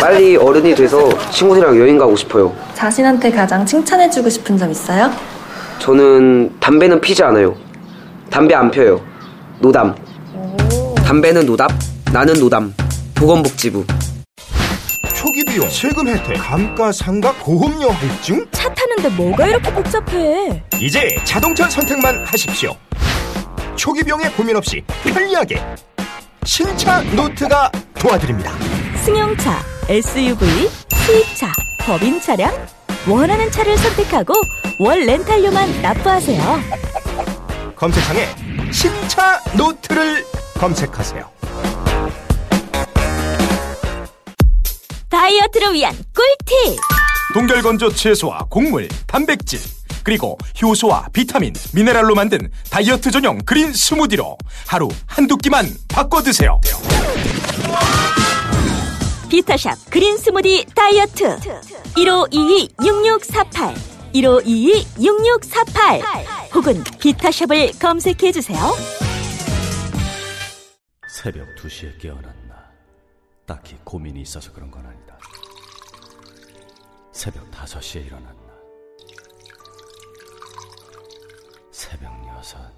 빨리 어른이 돼서 친구들이랑 여행 가고 싶어요. 자신한테 가장 칭찬해주고 싶은 점 있어요? 저는 담배는 피지 않아요. 담배 안 펴요. 노담. 담배는 노답, 나는 노담. 보건복지부. 초기 비용, 세금 혜택, 감가상각, 보험료 할증? 차 타는데 뭐가 이렇게 복잡해 이제 자동차 선택만 하십시오. 초기 비용에 고민 없이 편리하게 신차 노트가 도와드립니다. 승용차, SUV, 수입차, 법인 차량 원하는 차를 선택하고 월 렌탈료만 납부하세요 검색창에 신차 노트를 검색하세요. 다이어트를 위한 꿀팁 동결건조 채소와 곡물, 단백질, 그리고 효소와 비타민, 미네랄로 만든 다이어트 전용 그린 스무디로 하루 한두 끼만 바꿔 드세요. 비타샵 그린 스무디 다이어트 1522-6648 1522-6648 혹은 비타샵을 검색해 주세요 새벽 2시에 깨어났나? 딱히 고민이 있어서 그런 건 아니다. 새벽 5시에 일어났나? 새벽 6.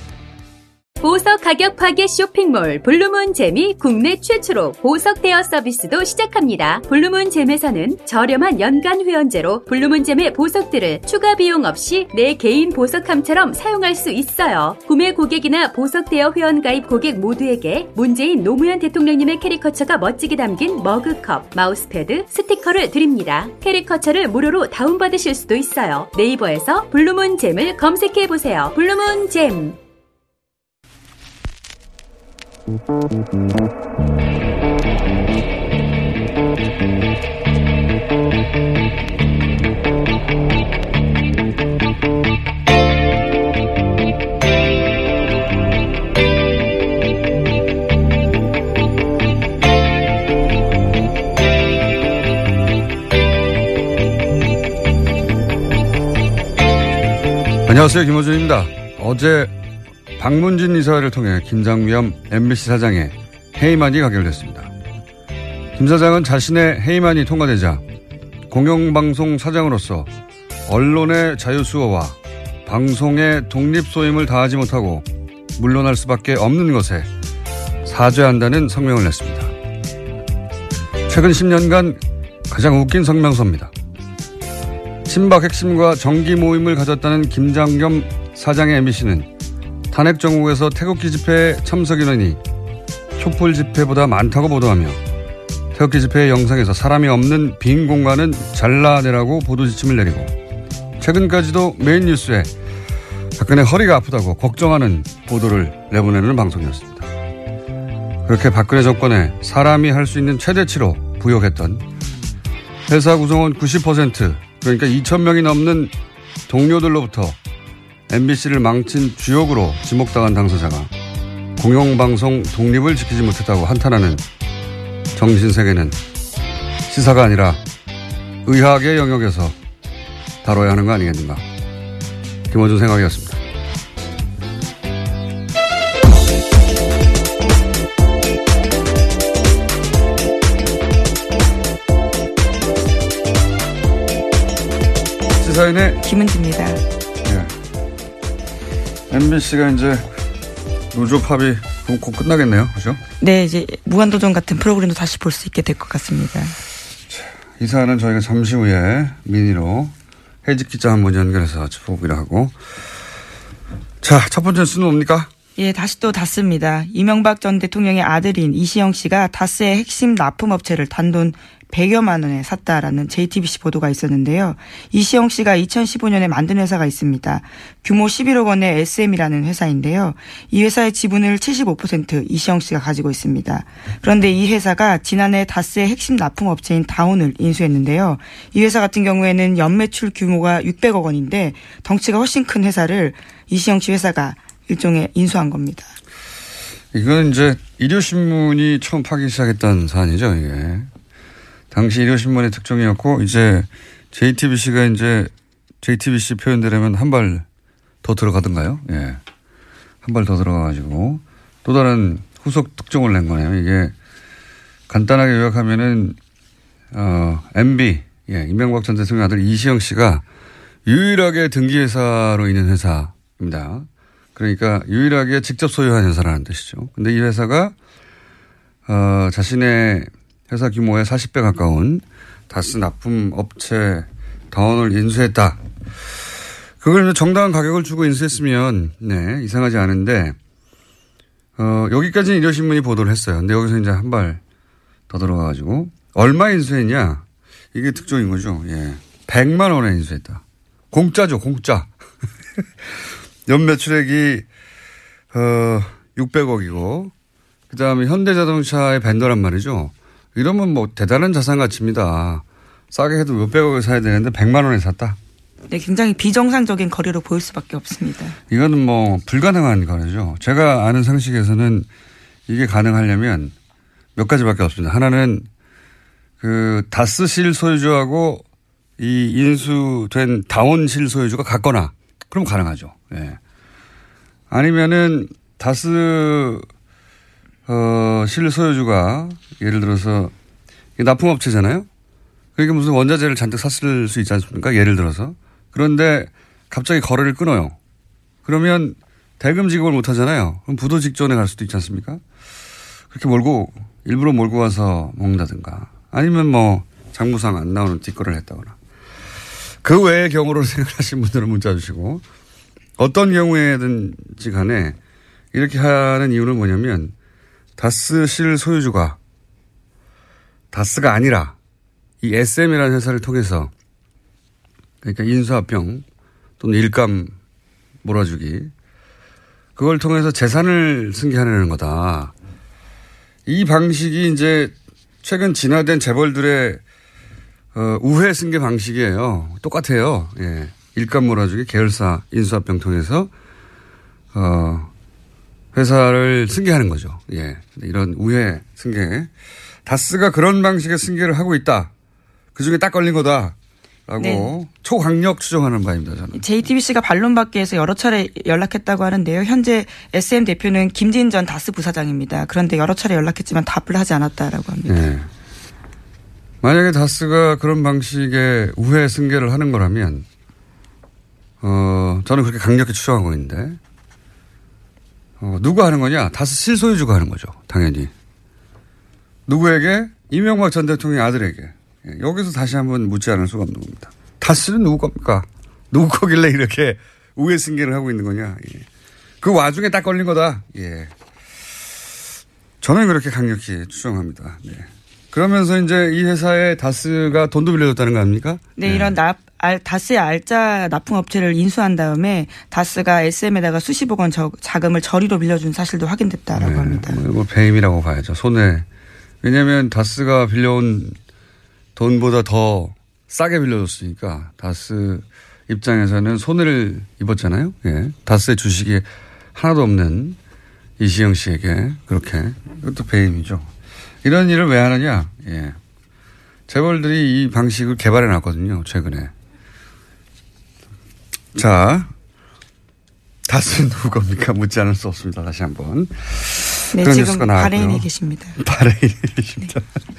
보석 가격 파괴 쇼핑몰 블루문 잼이 국내 최초로 보석 대여 서비스도 시작합니다. 블루문 잼에서는 저렴한 연간 회원제로 블루문 잼의 보석들을 추가 비용 없이 내 개인 보석함처럼 사용할 수 있어요. 구매 고객이나 보석 대여 회원 가입 고객 모두에게 문재인 노무현 대통령님의 캐리커처가 멋지게 담긴 머그컵, 마우스패드, 스티커를 드립니다. 캐리커처를 무료로 다운받으실 수도 있어요. 네이버에서 블루문 잼을 검색해 보세요. 블루문 잼. 안녕하세요. 김호준입니다. 어제 박문진 이사를 통해 김장위험 MBC 사장의 해임안이 가결됐습니다. 김 사장은 자신의 해임안이 통과되자 공영방송 사장으로서 언론의 자유수호와 방송의 독립소임을 다하지 못하고 물러날 수밖에 없는 것에 사죄한다는 성명을 냈습니다. 최근 10년간 가장 웃긴 성명서입니다. 친박 핵심과 정기 모임을 가졌다는 김장겸 사장의 MBC는 탄핵 정국에서 태극기 집회에 참석 인원이 촛불 집회보다 많다고 보도하며 태극기 집회의 영상에서 사람이 없는 빈 공간은 잘라내라고 보도 지침을 내리고 최근까지도 메인 뉴스에 박근혜 허리가 아프다고 걱정하는 보도를 내보내는 방송이었습니다. 그렇게 박근혜 정권에 사람이 할 수 있는 최대치로 부역했던 회사 구성원 90% 그러니까 2,000명이 넘는 동료들로부터 MBC를 망친 주역으로 지목당한 당사자가 공영방송 독립을 지키지 못했다고 한탄하는 정신세계는 시사가 아니라 의학의 영역에서 다뤄야 하는 거 아니겠는가. 김호준 생각이었습니다. 시사인의 김은지입니다. 예. MBC가 이제 노조 그럼 곧 끝나겠네요. 그죠? 네, 이제 무한도전 같은 프로그램도 다시 볼 수 있게 될 것 같습니다. 이 사안은 저희가 잠시 후에 미니로 해직 기자 한 분 연결해서 짚어보기로 하고. 자, 첫 번째 수는 뭡니까? 예, 다시 또 다스입니다. 이명박 전 대통령의 아들인 이시영 씨가 다스의 핵심 납품업체를 단돈 100여만 원에 샀다라는 JTBC 보도가 있었는데요. 이시영 씨가 2015년에 만든 회사가 있습니다. 규모 11억 원의 SM이라는 회사인데요. 이 회사의 지분을 75% 이시영 씨가 가지고 있습니다. 그런데 이 회사가 지난해 다스의 핵심 납품업체인 다운을 인수했는데요. 이 회사 같은 경우에는 연매출 규모가 600억 원인데 덩치가 훨씬 큰 회사를 이시영 씨 회사가 일종의 인수한 겁니다. 이건 이제 일요신문이 처음 파기 시작했던 사안이죠, 이게. 당시 일요신문의 특종이었고, 이제 JTBC가 이제 JTBC 표현대로면 한 발 더 들어가던가요? 예. 한 발 더 들어가가지고 또 다른 후속 특종을 낸 거네요. 이게 간단하게 요약하면은, 어, MB, 예, 이명박 전 대통령 아들 이시영 씨가 유일하게 등기회사로 있는 회사입니다. 그러니까 유일하게 직접 소유한 회사라는 뜻이죠. 근데 이 회사가 어, 자신의 회사 규모의 40배 가까운 다스 납품 업체 다원을 인수했다. 그걸 정당한 가격을 주고 인수했으면 네 이상하지 않은데 어, 여기까지는 일요신문이 보도를 했어요. 근데 여기서 이제 한 발 더 들어가가지고 얼마 인수했냐 이게 특종인 거죠. 예, 100만 원에 인수했다. 공짜죠, 공짜. 연매출액이 어 600억이고 그다음에 현대자동차의 벤더란 말이죠. 이러면 뭐 대단한 자산 가치입니다. 싸게 해도 몇백억에 사야 되는데 100만 원에 샀다. 네, 굉장히 비정상적인 거래로 보일 수밖에 없습니다. 이거는 뭐 불가능한 거래죠. 제가 아는 상식에서는 이게 가능하려면 몇 가지밖에 없습니다. 하나는 그 다스실 소유주하고 이 인수된 다원실 소유주가 같거나 그럼 가능하죠. 예. 아니면은 다스 어, 실 소유주가 예를 들어서 납품업체잖아요. 그러니까 무슨 원자재를 잔뜩 샀을 수 있지 않습니까? 예를 들어서. 그런데 갑자기 거래를 끊어요. 그러면 대금 지급을 못 하잖아요. 그럼 부도 직전에 갈 수도 있지 않습니까? 그렇게 몰고 일부러 몰고 와서 먹는다든가 아니면 뭐 장부상 안 나오는 뒷거래를 했다거나 그 외의 경우로 생각하시는 분들은 문자 주시고 어떤 경우에든지 간에 이렇게 하는 이유는 뭐냐면 다스 실 소유주가 다스가 아니라 이 SM이라는 회사를 통해서 그러니까 인수합병 또는 일감 몰아주기 그걸 통해서 재산을 승계하려는 거다. 이 방식이 이제 최근 진화된 재벌들의 어, 우회 승계 방식이에요. 똑같아요. 예. 일감 몰아주기 계열사 인수합병 통해서 어, 회사를 승계하는 거죠. 예. 이런 우회 승계. 다스가 그런 방식의 승계를 하고 있다. 그 중에 딱 걸린 거다. 라고 네. 초강력 추정하는 바입니다. 저는. JTBC가 반론받기 서 여러 차례 연락했다고 하는데요. 현재 SM 대표는 김진 전 다스 부사장입니다. 그런데 여러 차례 연락했지만 답을 하지 않았다라고 합니다. 네. 만약에 다스가 그런 방식의 우회 승계를 하는 거라면 어, 저는 그렇게 강력히 추정하고 있는데 어, 누가 하는 거냐? 다스 실소유주가 하는 거죠. 당연히. 누구에게? 이명박 전 대통령의 아들에게. 예, 여기서 다시 한번 묻지 않을 수가 없는 겁니다. 다스는 누구 겁니까? 누구 거길래 이렇게 우회 승계를 하고 있는 거냐? 예. 그 와중에 딱 걸린 거다. 예. 저는 그렇게 강력히 추정합니다. 네. 그러면서 이제 이 회사에 다스가 돈도 빌려줬다는 거 아닙니까? 네, 네. 이런 납, 알, 다스의 알짜 납품업체를 인수한 다음에 다스가 SM에다가 수십억 원 저, 자금을 저리로 빌려준 사실도 확인됐다라고 네, 합니다. 뭐, 뭐 배임이라고 봐야죠. 손해. 왜냐하면 다스가 빌려온 돈보다 더 싸게 빌려줬으니까 다스 입장에서는 손해를 입었잖아요. 예. 다스의 주식이 하나도 없는 이시영 씨에게 그렇게 이것도 배임이죠. 이런 일을 왜 하느냐? 예. 재벌들이 이 방식을 개발해 놨거든요. 최근에. 자, 다스는 누구 겁니까? 묻지 않을 수 없습니다. 다시 한 번. 네, 지금 바레인에 계십니다. 바레인에 계십니다. 네.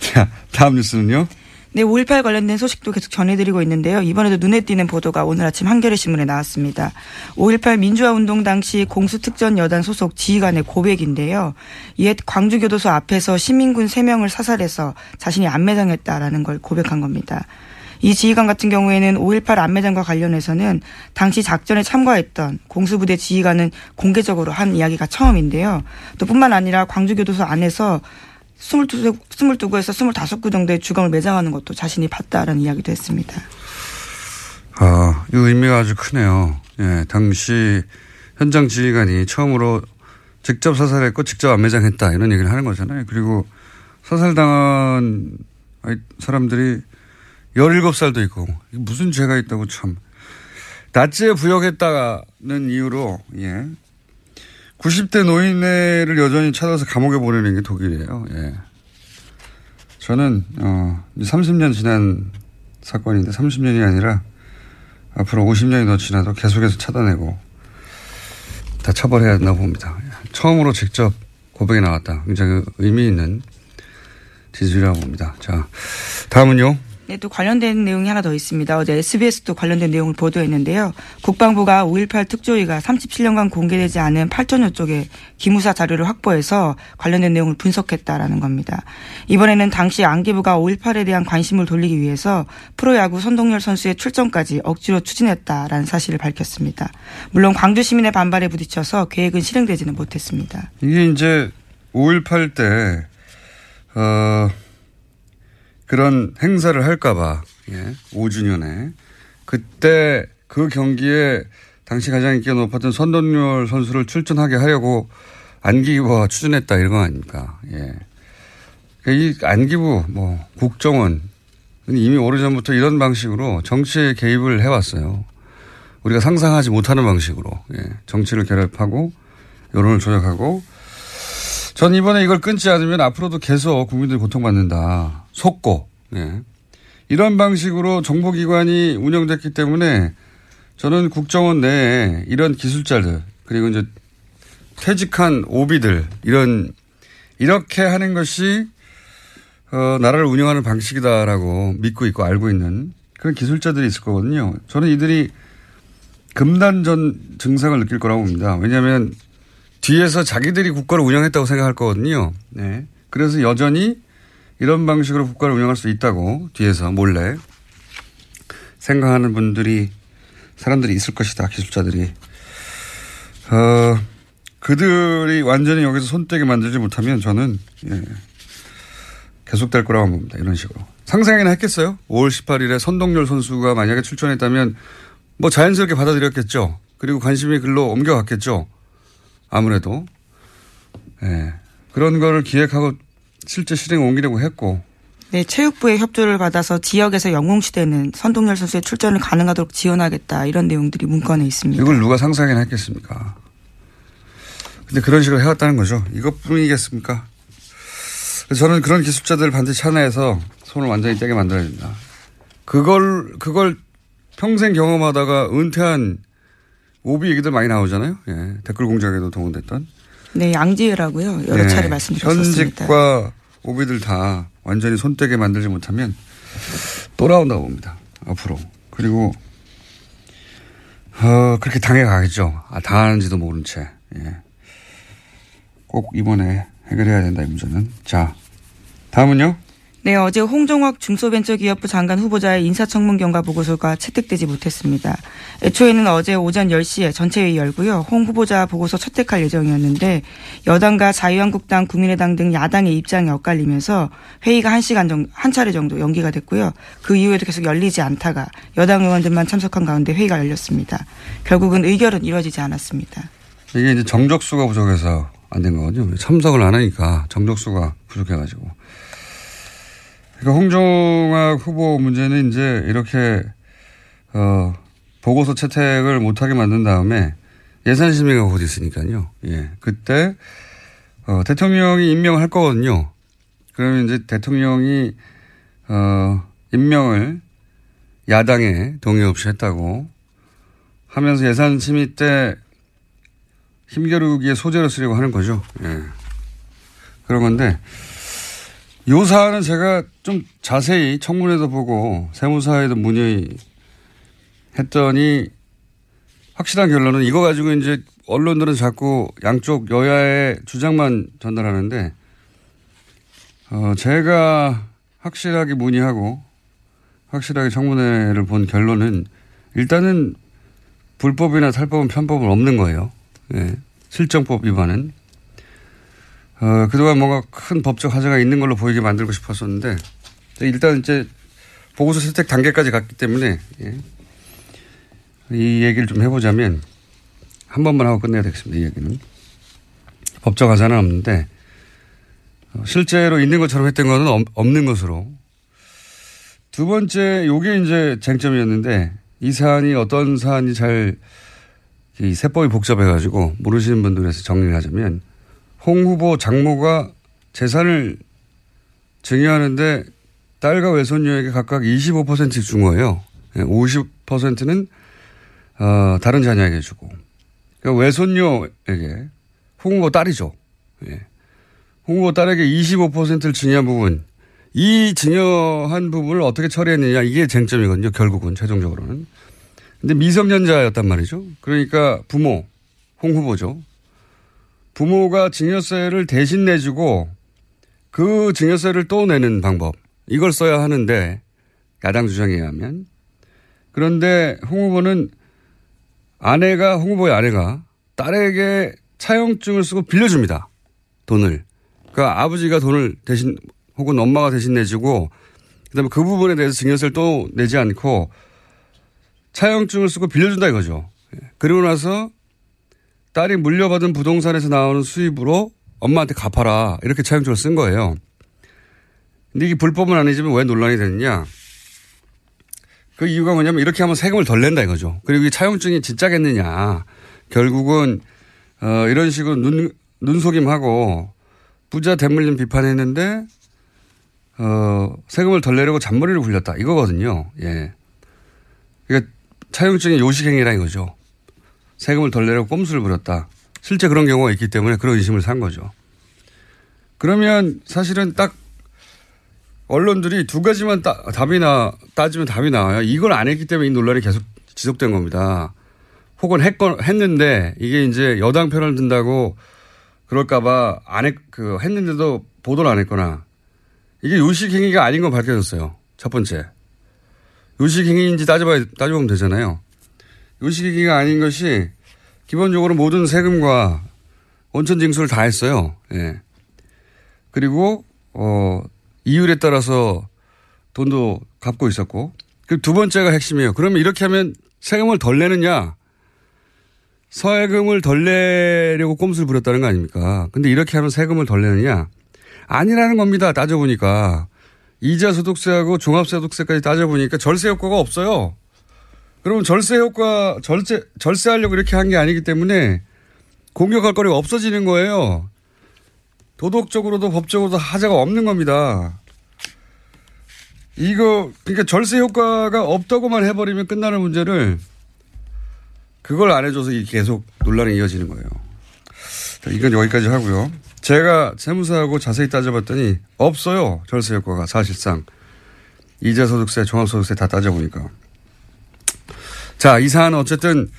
자, 다음 뉴스는요? 네, 5.18 관련된 소식도 계속 전해드리고 있는데요. 이번에도 눈에 띄는 보도가 오늘 아침 한겨레 신문에 나왔습니다. 5.18 민주화 운동 당시 공수특전 여단 소속 지휘관의 고백인데요. 옛 광주교도소 앞에서 시민군 3명을 사살해서 자신이 안매장했다라는 걸 고백한 겁니다. 이 지휘관 같은 경우에는 5.18 안매장과 관련해서는 당시 작전에 참가했던 공수부대 지휘관은 공개적으로 한 이야기가 처음인데요. 또 뿐만 아니라 광주교도소 안에서 22, 22구에서 25구 정도의 주검을 매장하는 것도 자신이 봤다라는 이야기도 했습니다. 아, 이 의미가 아주 크네요. 예, 당시 현장 지휘관이 처음으로 직접 사살했고 직접 안매장했다 이런 얘기를 하는 거잖아요. 그리고 사살당한 사람들이 17살도 있고 무슨 죄가 있다고 참. 나치에 부역했다는 이유로 예. 90대 노인네를 여전히 찾아서 감옥에 보내는 게 독일이에요. 예. 저는 어 30년 지난 사건인데 30년이 아니라 앞으로 50년이 더 지나도 계속해서 찾아내고 다 처벌해야 된다고 봅니다. 처음으로 직접 고백이 나왔다. 굉장히 의미 있는 지지율이라고 봅니다. 자, 다음은요. 네, 또 관련된 내용이 하나 더 있습니다. 어제 SBS도 관련된 내용을 보도했는데요. 국방부가 5.18 특조위가 37년간 공개되지 않은 8천여 쪽의 기무사 자료를 확보해서 관련된 내용을 분석했다라는 겁니다. 이번에는 당시 안기부가 5.18에 대한 관심을 돌리기 위해서 프로야구 선동열 선수의 출전까지 억지로 추진했다라는 사실을 밝혔습니다. 물론 광주 시민의 반발에 부딪혀서 계획은 실행되지는 못했습니다. 이게 이제 5.18 때, 어, 그런 행사를 할까봐, 예, 5주년에. 그때 그 경기에 당시 가장 인기가 높았던 선동열 선수를 출전하게 하려고 안기부가 추진했다 이런 거 아닙니까? 예. 그러니까 이 안기부, 뭐, 국정원, 이미 오래전부터 이런 방식으로 정치에 개입을 해왔어요. 우리가 상상하지 못하는 방식으로, 예. 정치를 결합하고, 여론을 조작하고, 전 이번에 이걸 끊지 않으면 앞으로도 계속 국민들이 고통받는다. 속고, 예. 이런 방식으로 정보기관이 운영됐기 때문에 저는 국정원 내에 이런 기술자들, 그리고 이제 퇴직한 오비들, 이런, 이렇게 하는 것이, 어, 나라를 운영하는 방식이다라고 믿고 있고 알고 있는 그런 기술자들이 있을 거거든요. 저는 이들이 금단전 증상을 느낄 거라고 봅니다. 왜냐하면 뒤에서 자기들이 국가를 운영했다고 생각할 거거든요. 네. 그래서 여전히 이런 방식으로 국가를 운영할 수 있다고 뒤에서 몰래 생각하는 분들이 사람들이 있을 것이다. 기술자들이. 어, 그들이 완전히 여기서 손떼게 만들지 못하면 저는 예, 계속될 거라고 봅니다. 이런 식으로. 상상이나 했겠어요? 5월 18일에 선동열 선수가 만약에 출전했다면 뭐 자연스럽게 받아들였겠죠. 그리고 관심이 글로 옮겨갔겠죠. 아무래도. 예. 그런 거를 기획하고 실제 실행 옮기려고 했고. 네, 체육부의 협조를 받아서 지역에서 영웅시대는 선동열 선수의 출전을 가능하도록 지원하겠다 이런 내용들이 문건에 있습니다. 이걸 누가 상상이나 했겠습니까? 근데 그런 식으로 해왔다는 거죠. 이것뿐이겠습니까? 저는 그런 기술자들을 반드시 하나에서 손을 완전히 떼게 만들어야 된다. 그걸, 그걸 평생 경험하다가 은퇴한 오비 얘기들 많이 나오잖아요. 예. 댓글 공작에도 동원됐던. 네, 양지혜라고요. 여러 네. 차례 말씀드렸습니다. 현직과 오비들 다 완전히 손떼게 만들지 못하면 또 나온다고 봅니다. 앞으로. 그리고 어, 그렇게 당해가겠죠. 아, 당하는지도 모른 채. 예. 꼭 이번에 해결해야 된다, 이 문제는. 자, 다음은요? 네, 어제 홍종학 중소벤처기업부 장관 후보자의 인사청문 경과 보고서가 채택되지 못했습니다. 애초에는 어제 오전 10시에 전체회의 열고요. 홍 후보자 보고서 채택할 예정이었는데 여당과 자유한국당, 국민의당 등 야당의 입장이 엇갈리면서 회의가 1시간 정도, 한 차례 정도 연기가 됐고요. 그 이후에도 계속 열리지 않다가 여당 의원들만 참석한 가운데 회의가 열렸습니다. 결국은 의결은 이루어지지 않았습니다. 이게 이제 정적수가 부족해서 안 된 거거든요. 참석을 안 하니까 정적수가 부족해가지고. 그러니까 홍종학 후보 문제는 이제 이렇게 어 보고서 채택을 못하게 만든 다음에 예산 심의가 곧 있으니까요. 예, 그때 어 대통령이 임명을 할 거거든요. 그러면 이제 대통령이 어 임명을 야당에 동의 없이 했다고 하면서 예산 심의 때 힘겨루기의 소재로 쓰려고 하는 거죠. 예. 그런 건데 요 사안은 제가 좀 자세히 청문회도 보고 세무사에도 문의했더니 확실한 결론은 이거 가지고 이제 언론들은 자꾸 양쪽 여야의 주장만 전달하는데 어 제가 확실하게 문의하고 확실하게 청문회를 본 결론은 일단은 불법이나 탈법은 편법은 없는 거예요. 예. 실정법 위반은. 어, 그동안 뭔가 큰 법적 하자가 있는 걸로 보이게 만들고 싶었었는데 일단 이제 보고서 채택 단계까지 갔기 때문에 예. 이 얘기를 좀 해보자면 한 번만 하고 끝내야 되겠습니다. 이 얘기는. 법적 하자는 없는데 어, 실제로 있는 것처럼 했던 거는 없는 것으로 두 번째 요게 이제 쟁점이었는데 이 사안이 어떤 사안이 잘 이 세법이 복잡해가지고 모르시는 분들에서 정리를 하자면 홍 후보 장모가 재산을 증여하는데 딸과 외손녀에게 각각 25%씩 준 거예요. 50%는 예, 어, 다른 자녀에게 주고. 그러니까 외손녀에게 홍 후보 딸이죠. 예. 홍 후보 딸에게 25%를 증여한 부분, 이 증여한 부분을 어떻게 처리했느냐 이게 쟁점이거든요. 결국은 최종적으로는. 근데 미성년자였단 말이죠. 그러니까 부모, 홍 후보죠. 부모가 증여세를 대신 내주고 그 증여세를 또 내는 방법. 이걸 써야 하는데 야당 주장에 의하면 그런데 홍 후보는 아내가 홍 후보의 아내가 딸에게 차용증을 쓰고 빌려줍니다. 돈을. 그러니까 아버지가 돈을 대신 혹은 엄마가 대신 내주고 그다음에 그 부분에 대해서 증여세를 또 내지 않고 차용증을 쓰고 빌려준다 이거죠. 예. 그리고 나서 딸이 물려받은 부동산에서 나오는 수입으로 엄마한테 갚아라 이렇게 차용증을 쓴 거예요. 근데 이게 불법은 아니지만 왜 논란이 됐느냐? 그 이유가 뭐냐면 이렇게 하면 세금을 덜 낸다 이거죠. 그리고 이 차용증이 진짜겠느냐. 결국은 어 이런 식으로 눈 눈속임하고 부자 대물림 비판했는데 어 세금을 덜 내려고 잔머리를 굴렸다 이거거든요. 예. 그러니까 차용증의 요식행위라 이거죠. 세금을 덜 내려고 꼼수를 부렸다. 실제 그런 경우가 있기 때문에 그런 의심을 산 거죠. 그러면 사실은 딱 언론들이 두 가지만 따, 답이나 따지면 답이 나와요. 이걸 안 했기 때문에 이 논란이 계속 지속된 겁니다. 혹은 했건 했는데 이게 이제 여당 편을 든다고 그럴까봐 안 했, 그 했는데도 보도를 안 했거나 이게 요식 행위가 아닌 건 밝혀졌어요. 첫 번째. 요식 행위인지 따져봐야 따져보면 되잖아요. 요식 행위가 아닌 것이 기본적으로 모든 세금과 원천 징수를 다 했어요. 예. 그리고 어 이율에 따라서 돈도 갚고 있었고. 그리고 두 번째가 핵심이에요. 그러면 이렇게 하면 세금을 덜 내느냐? 세금을 덜 내려고 꼼수를 부렸다는 거 아닙니까? 근데 이렇게 하면 세금을 덜 내느냐? 아니라는 겁니다. 따져보니까. 이자 소득세하고 종합소득세까지 따져보니까 절세 효과가 없어요. 그러면 절세 효과, 절세, 절세하려고 이렇게 한 게 아니기 때문에 공격할 거리가 없어지는 거예요. 도덕적으로도 법적으로도 하자가 없는 겁니다. 이거 그러니까 절세 효과가 없다고만 해버리면 끝나는 문제를 그걸 안 해줘서 계속 논란이 이어지는 거예요. 이건 여기까지 하고요. 제가 세무사하고 자세히 따져봤더니 없어요. 절세 효과가 사실상. 이자소득세, 종합소득세 다 따져보니까. 자, 이 사안은 어쨌든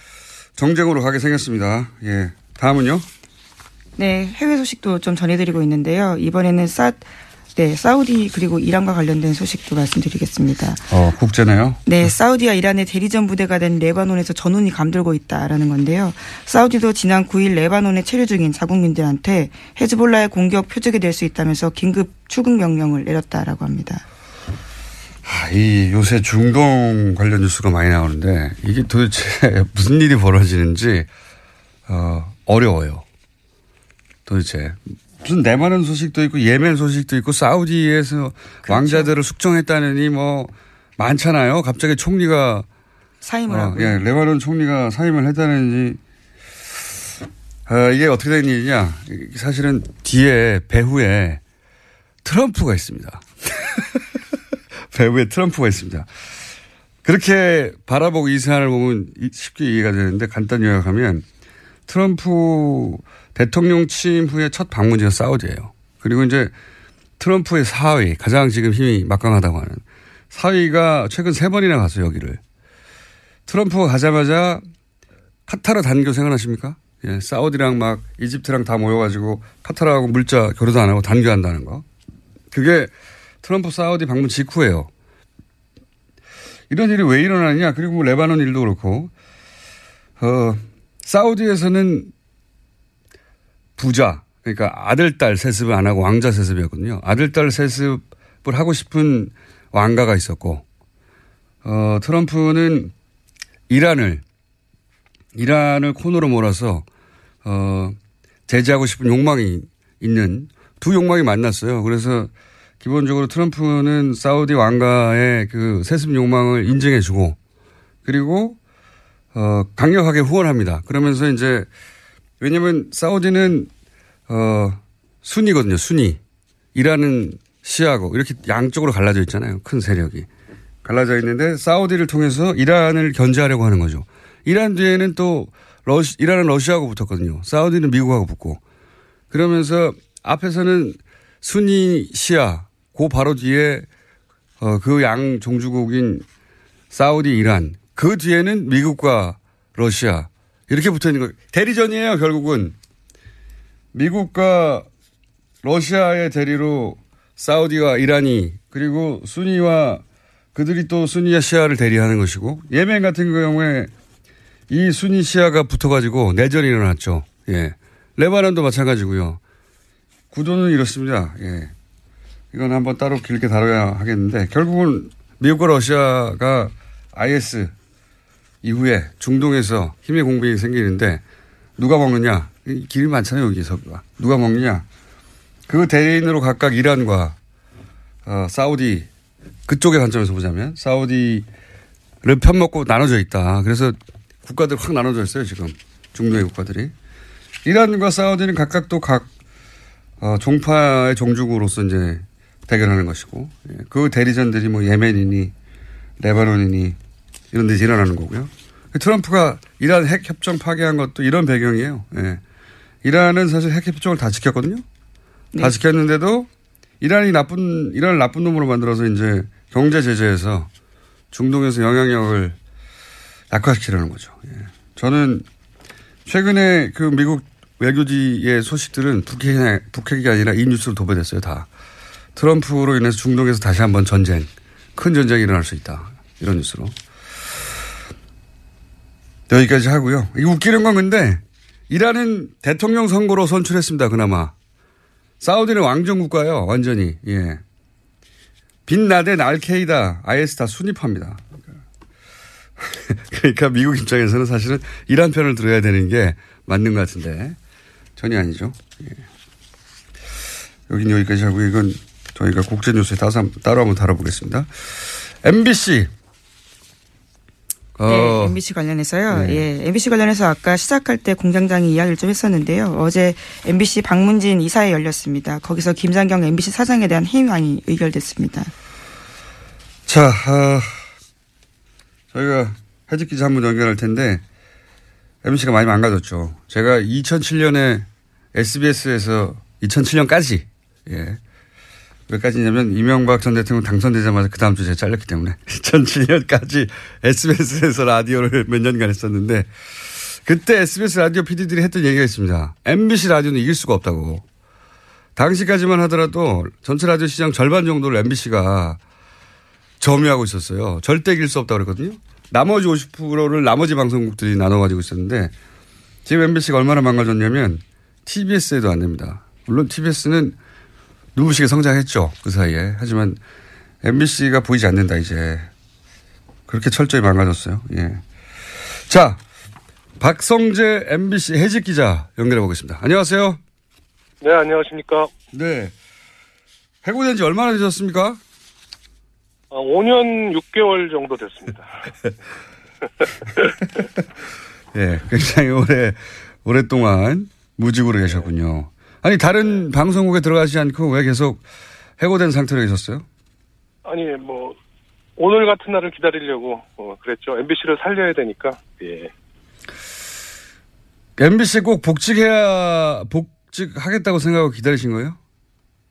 정쟁으로 가게 생겼습니다. 예. 다음은요? 네, 해외 소식도 좀 전해드리고 있는데요. 이번에는 사, 네, 사우디 그리고 이란과 관련된 소식도 말씀드리겠습니다. 어, 국제네요. 네, 사우디와 이란의 대리전 부대가 된 레바논에서 전운이 감돌고 있다라는 건데요. 사우디도 지난 9일 레바논에 체류 중인 자국민들한테 헤즈볼라의 공격 표적이 될 수 있다면서 긴급 출국 명령을 내렸다라고 합니다. 아, 이 요새 중동 관련 뉴스가 많이 나오는데 이게 도대체 무슨 일이 벌어지는지 어, 어려워요. 도대체 무슨 내마는 소식도 있고 예멘 소식도 있고 사우디에서 그렇죠. 왕자들을 숙청했다느니 뭐 많잖아요. 갑자기 총리가 사임을 어, 하고 예, 레바논 총리가 사임을 했다는지 어, 이게 어떻게 된 일이냐? 사실은 뒤에 배후에 트럼프가 있습니다. 배후에 트럼프가 있습니다. 그렇게 바라보고 이 사안을 보면 쉽게 이해가 되는데 간단히 요약하면 트럼프 대통령 취임 후에 첫 방문지가 사우디예요. 그리고 이제 트럼프의 사위 가장 지금 힘이 막강하다고 하는 사위가 최근 세 번이나 갔어요 여기를. 트럼프가 가자마자 카타르 단교 생각나십니까? 예, 사우디랑 막 이집트랑 다 모여가지고 카타르하고 물자 교류도 안 하고 단교한다는 거. 그게 트럼프 사우디 방문 직후예요. 이런 일이 왜 일어나느냐. 그리고 뭐 레바논 일도 그렇고, 어, 사우디에서는 부자, 그러니까 아들, 딸 세습을 안 하고 왕자 세습이었거든요. 아들, 딸 세습을 하고 싶은 왕가가 있었고, 어, 트럼프는 이란을, 이란을 코너로 몰아서, 어, 제재하고 싶은 욕망이 있는 두 욕망이 만났어요. 그래서 기본적으로 트럼프는 사우디 왕가의 그 세습 욕망을 인정해주고 그리고 어 강력하게 후원합니다. 그러면서 이제 왜냐하면 사우디는 어 순이거든요. 순이 이라는 시하고 이렇게 양쪽으로 갈라져 있잖아요. 큰 세력이 갈라져 있는데 사우디를 통해서 이란을 견제하려고 하는 거죠. 이란 뒤에는 또 러시 이란은 러시아하고 붙었거든요. 사우디는 미국하고 붙고 그러면서 앞에서는 순이 시아 그 바로 뒤에 어, 그 양 종주국인 사우디, 이란 그 뒤에는 미국과 러시아 이렇게 붙어 있는 거 대리전이에요 결국은 미국과 러시아의 대리로 사우디와 이란이 그리고 순위와 그들이 또 순위와 시아를 대리하는 것이고 예멘 같은 경우에 이 순위 시아가 붙어가지고 내전이 일어났죠. 예. 레바논도 마찬가지고요. 구도는 이렇습니다. 예. 이건 한번 따로 길게 다뤄야 하겠는데 결국은 미국과 러시아가 IS 이후에 중동에서 힘의 공백이 생기는데 누가 먹느냐? 길이 많잖아요 여기서. 누가 먹느냐? 그 대인으로 각각 이란과 어, 사우디 그쪽의 관점에서 보자면 사우디를 편먹고 나눠져 있다. 그래서 국가들 확 나눠져 있어요 지금. 중동의 국가들이. 이란과 사우디는 각각 또각 어, 종파의 종주국으로서 이제 대결하는 것이고 예. 그 대리전들이 뭐 예멘이니 레바논이니 이런 데서 일어나는 거고요. 트럼프가 이란 핵 협정 파기한 것도 이런 배경이에요. 예. 이란은 사실 핵 협정을 다 지켰거든요. 네. 다 지켰는데도 이란이 나쁜 이란을 나쁜 놈으로 만들어서 이제 경제 제재에서 중동에서 영향력을 약화시키려는 거죠. 예. 저는 최근에 그 미국 외교지의 소식들은 북핵이, 북핵이 아니라 이 뉴스로 도배됐어요, 다. 트럼프로 인해서 중동에서 다시 한번 전쟁, 큰 전쟁이 일어날 수 있다. 이런 뉴스로. 여기까지 하고요. 이 웃기는 건 근데 이란은 대통령 선거로 선출했습니다. 그나마. 사우디는 왕정 국가요. 완전히. 예. 빛나덴 알케이다 IS 다 순입합니다. 그러니까 미국 입장에서는 사실은 이란 편을 들어야 되는 게 맞는 것 같은데 전혀 아니죠. 예. 여긴 여기까지 하고 이건 저희가 국제뉴스에 따로, 따로 한번 다뤄보겠습니다. MBC. 어. 네, MBC 관련해서요. 네. 예, MBC 관련해서 아까 시작할 때 공장장이 이야기를 좀 했었는데요. 어제 MBC 박문진 이사회 열렸습니다. 거기서 김상경 MBC 사장에 대한 해임안이 의결됐습니다. 자, 어, 저희가 해직 기자 한 분 연결할 텐데 MBC가 많이 망가졌죠. 제가 2007년에 SBS에서 2007년까지 예. 몇 가지냐면 이명박 전 대통령 당선되자마자 그 다음 주 제가 잘렸기 때문에 2007년까지 SBS에서 라디오를 몇 년간 했었는데 그때 SBS 라디오 PD들이 했던 얘기가 있습니다. MBC 라디오는 이길 수가 없다고. 당시까지만 하더라도 전체 라디오 시장 절반 정도를 MBC가 점유하고 있었어요. 절대 이길 수 없다고 그랬거든요. 나머지 50%를 나머지 방송국들이 나눠 가지고 있었는데 지금 MBC가 얼마나 망가졌냐면 TBS에도 안 됩니다. 물론 TBS는 눈부시게 성장했죠. 그 사이에. 하지만 MBC가 보이지 않는다, 이제. 그렇게 철저히 망가졌어요. 예. 자, 박성재 MBC 해직 기자 연결해 보겠습니다. 안녕하세요. 네, 안녕하십니까. 네. 해고된 지 얼마나 되셨습니까? 어, 5년 6개월 정도 됐습니다. 예, 굉장히 오래, 오랫동안 무직으로 계셨군요. 아니 다른 방송국에 들어가지 않고 왜 계속 해고된 상태로 계셨어요? 아니 뭐 오늘 같은 날을 기다리려고 어, 그랬죠. MBC를 살려야 되니까. 예. MBC 꼭 복직해야 복직하겠다고 생각하고 기다리신 거예요?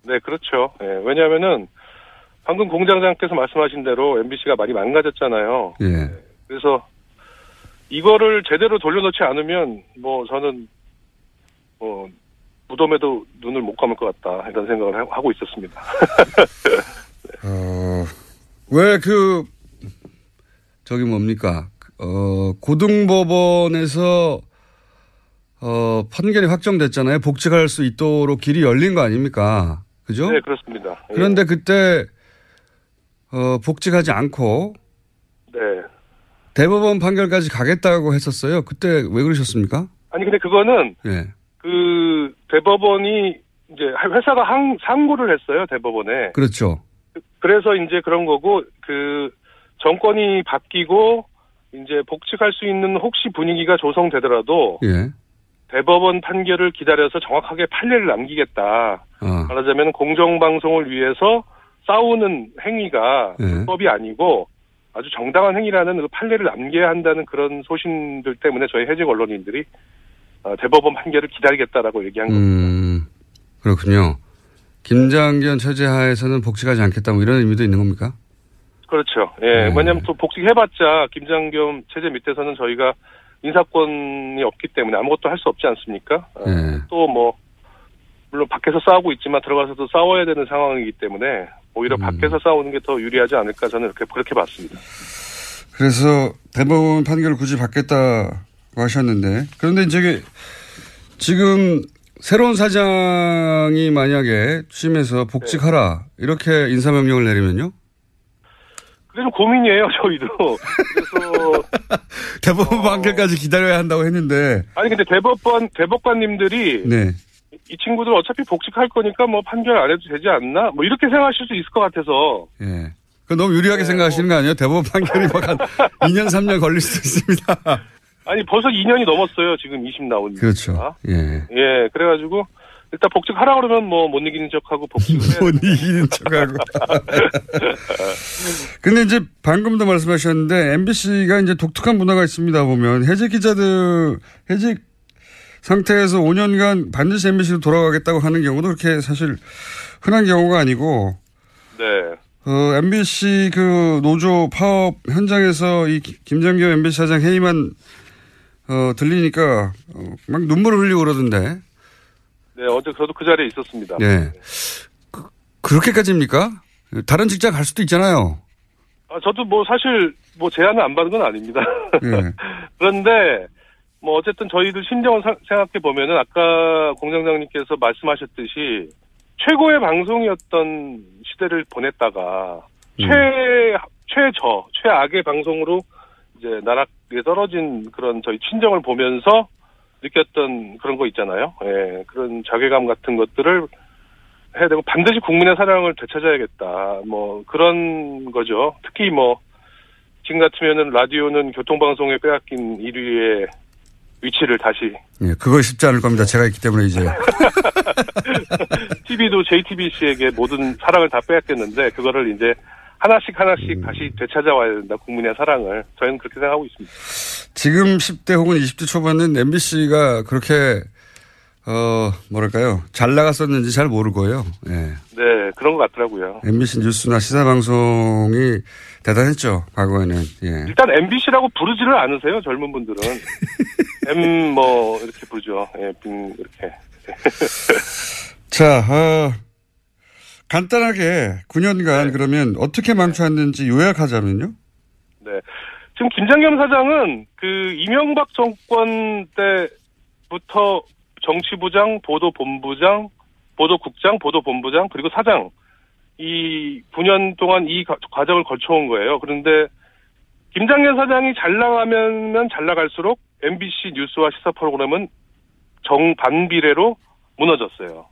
네, 그렇죠. 예, 왜냐하면은 방금 공장장께서 말씀하신 대로 MBC가 많이 망가졌잖아요. 예. 그래서 이거를 제대로 돌려놓지 않으면 뭐 저는 뭐 무덤에도 눈을 못 감을 것 같다 이런 생각을 하고 있었습니다. 어, 왜 그 저기 뭡니까? 어, 고등법원에서 어, 판결이 확정됐잖아요. 복직할 수 있도록 길이 열린 거 아닙니까? 그죠? 네, 그렇습니다. 예. 그런데 그때 어, 복직하지 않고 네. 대법원 판결까지 가겠다고 했었어요. 그때 왜 그러셨습니까? 아니 근데 그거는 예. 그 대법원이 이제 회사가 항, 상고를 했어요 대법원에. 그렇죠. 그래서 이제 그런 거고 그 정권이 바뀌고 이제 복직할 수 있는 혹시 분위기가 조성되더라도 예. 대법원 판결을 기다려서 정확하게 판례를 남기겠다. 아. 말하자면 공정방송을 위해서 싸우는 행위가 예. 불법이 아니고 아주 정당한 행위라는 그 판례를 남겨야 한다는 그런 소신들 때문에 저희 해직 언론인들이 어, 대법원 판결을 기다리겠다라고 얘기한 겁니다. 음, 그렇군요. 김장견 체제 하에서는 복직하지 않겠다 뭐 이런 의미도 있는 겁니까? 그렇죠. 예. 네. 왜냐하면 또 복직해봤자 김장겸 체제 밑에서는 저희가 인사권이 없기 때문에 아무것도 할 수 없지 않습니까? 어, 예. 또뭐 물론 밖에서 싸우고 있지만 들어가서도 싸워야 되는 상황이기 때문에 오히려 음. 밖에서 싸우는 게 더 유리하지 않을까 저는 그렇게 그렇게 봤습니다. 그래서 대법원 판결을 굳이 받겠다고 하셨는데 그런데 이제 지금 새로운 사장이 만약에 취임해서 복직하라 이렇게 인사명령을 내리면요? 그게 좀 고민이에요 저희도. 그래서 대법원 판결까지 기다려야 한다고 했는데 아니 근데 대법관 대법관님들이 네. 이 친구들 어차피 복직할 거니까 뭐 판결 안 해도 되지 않나? 뭐 이렇게 생각하실 수 있을 것 같아서 예. 그 너무 유리하게 네, 생각하시는 거 아니에요? 대법원 판결이 막 한 2년 3년 걸릴 수도 있습니다. 아니 벌써 2년이 넘었어요 지금 20 나온 그렇죠. 예. 예, 그래가지고 일단 복직하라 그러면 뭐 못 이기는 척하고 복직을 못 이기는 척하고. 근데 이제 방금도 말씀하셨는데 MBC가 이제 독특한 문화가 있습니다 보면 해직 기자들 해직 상태에서 5년간 반드시 MBC로 돌아가겠다고 하는 경우도 그렇게 사실 흔한 경우가 아니고 네. 어, MBC 그 노조 파업 현장에서 이 기- 김정규 MBC 사장 회의만 어, 들리니까 어, 막 눈물을 흘리고 그러던데. 네, 어제 저도 그 자리에 있었습니다. 예. 그, 그렇게까지입니까? 다른 직장 갈 수도 있잖아요. 아, 저도 뭐 사실 뭐 제안을 안 받은 건 아닙니다. 예. 그런데 뭐 어쨌든 저희들 심정을 사- 생각해 보면은 아까 공장장님께서 말씀하셨듯이 최고의 방송이었던 시대를 보냈다가 음. 최 최저 최악의 방송으로 이제 나락에 떨어진 그런 저희 친정을 보면서 느꼈던 그런 거 있잖아요. 예, 그런 자괴감 같은 것들을 해야 되고 반드시 국민의 사랑을 되찾아야겠다. 뭐 그런 거죠. 특히 뭐 지금 같으면은 라디오는 교통방송에 빼앗긴 1위의 위치를 다시 예, 그거 쉽지 않을 겁니다. 제가 있기 때문에 이제. TV도 JTBC에게 모든 사랑을 다 빼앗겼는데 그거를 이제 하나씩 하나씩 다시 되찾아와야 된다. 국민의 사랑을 저희는 그렇게 생각하고 있습니다. 지금 10대 혹은 20대 초반은 MBC가 그렇게, 어, 뭐랄까요. 잘 나갔었는지 잘 모를 거예요. 예. 네 그런 것 같더라고요. MBC 뉴스나 시사방송이 대단했죠. 과거에는. 예. 일단 MBC라고 부르지를 않으세요 젊은 분들은 M 뭐 이렇게 부르죠. 예, 빙 이렇게. 자, 어, 간단하게 9년간 그러면 어떻게 망쳐왔는지 요약하자면요. 네. 지금 김장겸 사장은 그 이명박 정권 때부터 정치부장, 보도본부장, 보도국장, 보도본부장 그리고 사장 이 9년 동안 이 과- 과정을 거쳐온 거예요. 그런데 김장겸 사장이 잘 나가면 잘 나갈수록 MBC 뉴스와 시사 프로그램은 정반비례로 무너졌어요.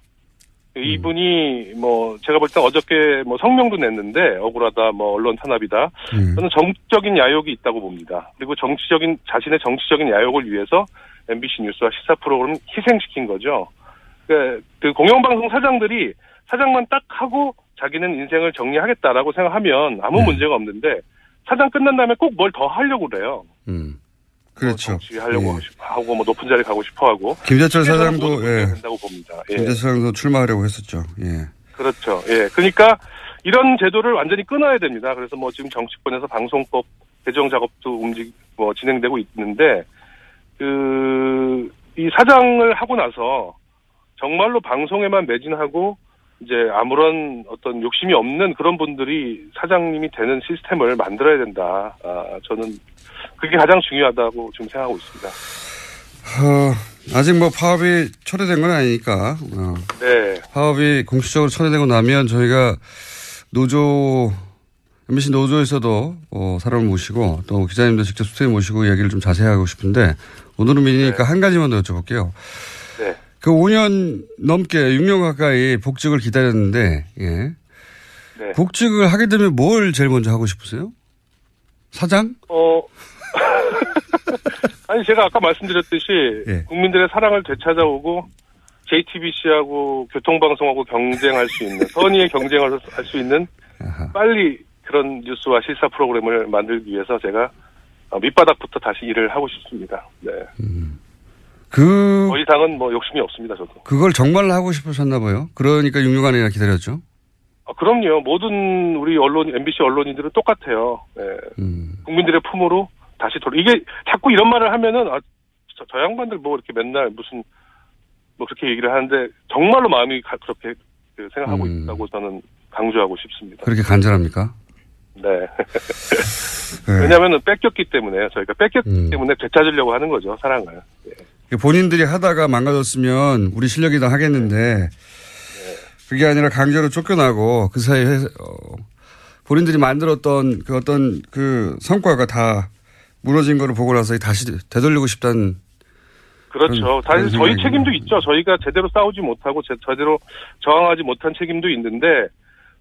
이분이 뭐 제가 볼때 어저께 뭐 성명도 냈는데 억울하다 뭐 언론 탄압이다 음. 저는 정치적인 야욕이 있다고 봅니다. 그리고 정치적인 자신의 정치적인 야욕을 위해서 MBC 뉴스와 시사 프로그램을 희생시킨 거죠. 그, 그 공영방송 사장들이 사장만 딱 하고 자기는 인생을 정리하겠다라고 생각하면 아무 네. 문제가 없는데 사장 끝난 다음에 꼭 뭘 더 하려고 그래요. 음. 그렇죠. 하려고 예. 하고 뭐 높은 자리 가고 싶어 하고 김재철 사장도, 예. 된다고 봅니다. 예. 김재철 사장도 출마하려고 했었죠. 예. 그렇죠. 예. 그러니까 이런 제도를 완전히 끊어야 됩니다. 그래서 뭐 지금 정치권에서 방송법 개정 작업도 움직 뭐 진행되고 있는데 그 이 사장을 하고 나서 정말로 방송에만 매진하고 이제 아무런 어떤 욕심이 없는 그런 분들이 사장님이 되는 시스템을 만들어야 된다. 아, 저는 그게 가장 중요하다고 지금 생각하고 있습니다. 어, 아직 뭐 파업이 철회된 건 아니니까. 어. 네. 파업이 공식적으로 철회되고 나면 저희가 노조, MBC 노조에서도 어, 사람을 모시고 또 기자님도 직접 스튜디오 모시고 얘기를 좀 자세히 하고 싶은데 오늘은 미니니까 한 가지만 더 여쭤볼게요. 네. 그 5년 넘게 6년 가까이 복직을 기다렸는데, 예. 네. 복직을 하게 되면 뭘 제일 먼저 하고 싶으세요? 사장? 어, 아니, 제가 아까 말씀드렸듯이 예. 국민들의 사랑을 되찾아오고 JTBC하고 교통방송하고 경쟁할 수 있는, 선의의 경쟁을 할 수 있는 빨리 그런 뉴스와 실사 프로그램을 만들기 위해서 제가 어, 밑바닥부터 다시 일을 하고 싶습니다. 네. 그, 더 이상은 뭐 욕심이 없습니다, 저도. 그걸 정말로 하고 싶으셨나 봐요. 그러니까 6년간이나 기다렸죠. 아, 그럼요. 모든 우리 언론, MBC 언론인들은 똑같아요. 네. 국민들의 품으로 다시 돌아. 이게 자꾸 이런 말을 하면은, 아, 저, 저 양반들 뭐 이렇게 맨날 무슨, 뭐 그렇게 얘기를 하는데, 정말로 마음이 가- 그렇게 그 생각하고 음. 있다고 저는 강조하고 싶습니다. 그렇게 간절합니까? 네. 네. 왜냐면은 뺏겼기 때문에요. 저희가 뺏겼기 음. 때문에 되찾으려고 하는 거죠, 사랑을. 본인들이 하다가 망가졌으면 우리 실력이 다 하겠는데 그게 아니라 강제로 쫓겨나고 그 사이에 어, 본인들이 만들었던 그 어떤 그 성과가 다 무너진 거를 보고 나서 다시 되돌리고 싶다는 그렇죠. 그런 저희 책임도 있죠. 저희가 제대로 싸우지 못하고 제, 제대로 저항하지 못한 책임도 있는데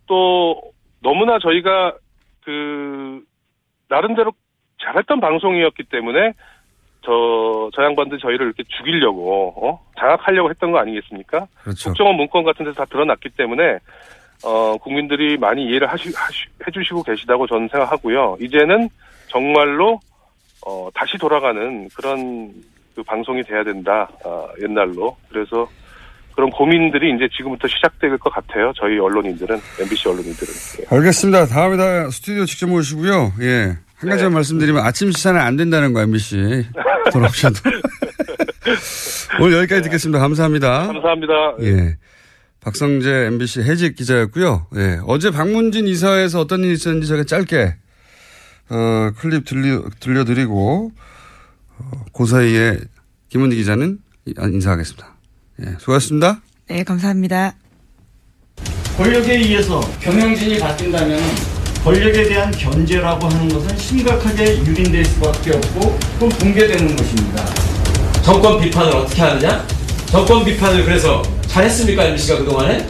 또 너무나 저희가 그 나름대로 잘했던 방송이었기 때문에 저, 저 양반들 저희를 이렇게 죽이려고, 어? 장악하려고 했던 거 아니겠습니까? 그렇죠. 국정원 문건 같은 데서 다 드러났기 때문에, 어, 국민들이 많이 이해를 하시, 하시, 해주시고 계시다고 저는 생각하고요. 이제는 정말로, 어, 다시 돌아가는 그런 그 방송이 돼야 된다, 어, 옛날로. 그래서 그런 고민들이 이제 지금부터 시작될 것 같아요. 저희 언론인들은, MBC 언론인들은. 예. 알겠습니다. 다음에 다 스튜디오 직접 모시고요. 예. 한 가지만 말씀드리면 아침 시사는 안 된다는 거 MBC 돌아오셔도. 오늘 여기까지 듣겠습니다. 감사합니다. 감사합니다. 예. 박성재 MBC 해직 기자였고요. 예. 어제 박문진 이사에서 어떤 일이 있었는지 제가 짧게 어, 클립 들려, 들려드리고 어, 그 사이에 김은희 기자는 인사하겠습니다. 예. 수고하셨습니다. 네, 감사합니다. 권력에 의해서 경영진이 바뀐다면 권력에 대한 견제라고 하는 것은 심각하게 유린될 수밖에 없고 그건 붕괴되는 것입니다. 정권 비판을 어떻게 하느냐? 정권 비판을 그래서 잘했습니까 MBC가 그동안에?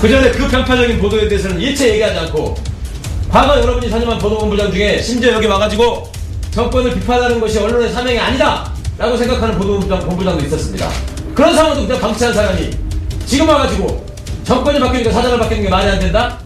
그 전에 그 편파적인 보도에 대해서는 일체 얘기하지 않고 과거 여러분이 선임한 보도본부장 중에 심지어 여기 와가지고 정권을 비판하는 것이 언론의 사명이 아니다 라고 생각하는 보도본부장 본부장도 있었습니다. 그런 상황도 그냥 방치한 사람이 지금 와가지고 정권이 바뀌니까 사장을 바뀌는 게 말이 안 된다?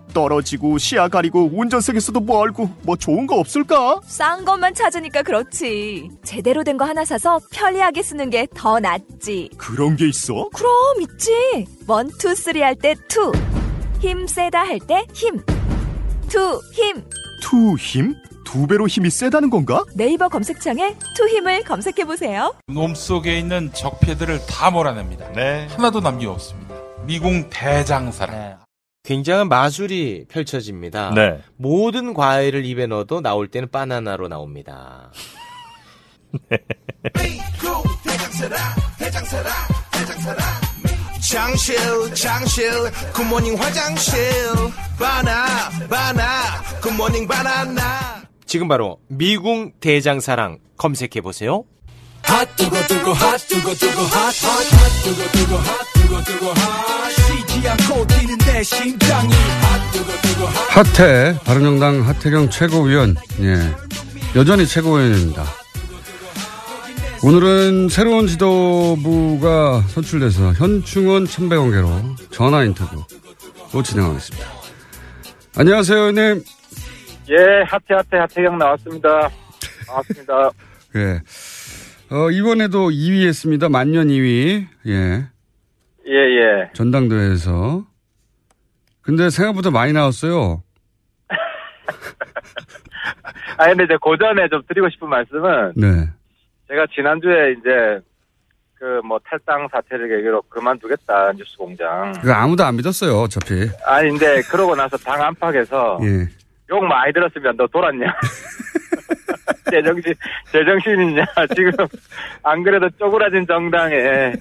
떨어지고, 시야 가리고, 운전석에서도 멀고, 뭐 좋은 거 없을까? 싼 것만 찾으니까 그렇지. 제대로 된 거 하나 사서 편리하게 쓰는 게 더 낫지. 그런 게 있어? 그럼 있지. one, two, three 할 때 two. 힘 세다 할 때 힘. 투, 힘. 투 힘? 두 배로 힘이 세다는 건가? 네이버 검색창에 투 힘을 검색해 보세요. 몸 속에 있는 적폐들을 다 몰아냅니다. 하나도 남김없습니다. 미궁 대장사랑. 굉장한 마술이 펼쳐집니다. 네. 모든 과일을 입에 넣어도 나올 때는 바나나로 나옵니다. 장실 장실 good morning 화장실 바나 바나 good morning 바나나 지금 바로 미궁 대장사랑 검색해 보세요. 핫 뜨거 뜨거 핫 뜨거 뜨거 핫핫 뜨거 뜨거 핫 뜨거 뜨거 핫 쉬지 않고 뛰는 내 심장이 핫 뜨거 뜨거 하태 바른정당 하태경 최고위원 예 여전히 최고위원입니다. 오늘은 새로운 지도부가 선출돼서 현충원 참배 관계로 전화 인터뷰로 진행하겠습니다. 안녕하세요, 의원님. 예, 하태 하태 하태경 나왔습니다. 반갑습니다. 예. 어, 이번에도 2위 했습니다. 만년 2위. 예. 예, 예. 전당대회에서. 근데 생각보다 많이 나왔어요. 아, 근데 이제 그 전에 좀 드리고 싶은 말씀은 네. 제가 지난주에 이제 그 뭐 탈당 사태를 계기로 그만두겠다 뉴스 공장. 그 아무도 안 믿었어요, 어차피. 아니 근데 그러고 나서 당 안팎에서 예. 욕 많이 들었으면 너 돌았냐? 제정신 제정신이냐? 지금 안 그래도 쪼그라진 정당에